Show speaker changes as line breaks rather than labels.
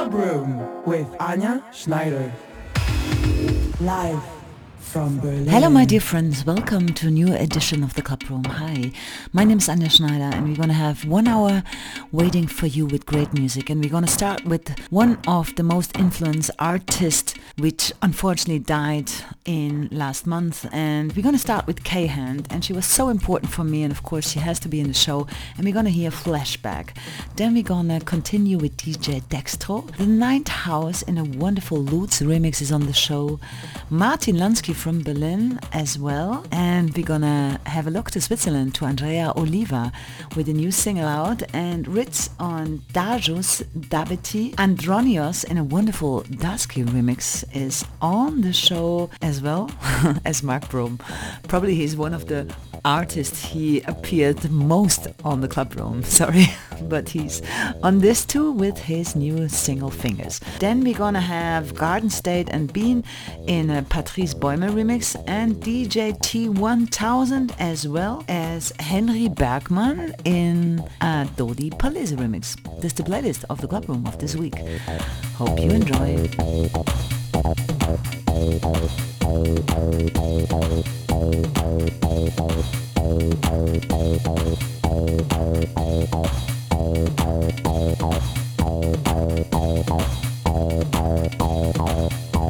Club Room with Anja Schneider. Live.
Hello, my dear friends. Welcome to a new edition of the Club Room. Hi, my name is Anja Schneider, and we're going to have one hour waiting for you with great music. And we're going to start with one of the most influenced artists, which unfortunately died in last month. And we're going to start with K-Hand, and she was so important for me. And of course, she has to be in the show. And we're going to hear Flashback. Then we're going to continue with DJ Dextro. The Ninth House in a wonderful Lutz remix is on the show. Martin Landsky from Berlin as well. And we're gonna have a look to Switzerland to Andrea Oliva with a new single out and Ritz on Dajus Dabeti. Andronios in a wonderful Dasky remix is on the show as well as Mark Brom. Probably he's one of the artists he appeared most on the club room, sorry. but he's on this too with his new single Fingers. Then we're gonna have Garden State and Bean in a Patrice Bäumer remix and DJ T1000 as well as Henry Bergman in a Dodi Palace remix. This is the playlist of the club room of this week. Hope you enjoy.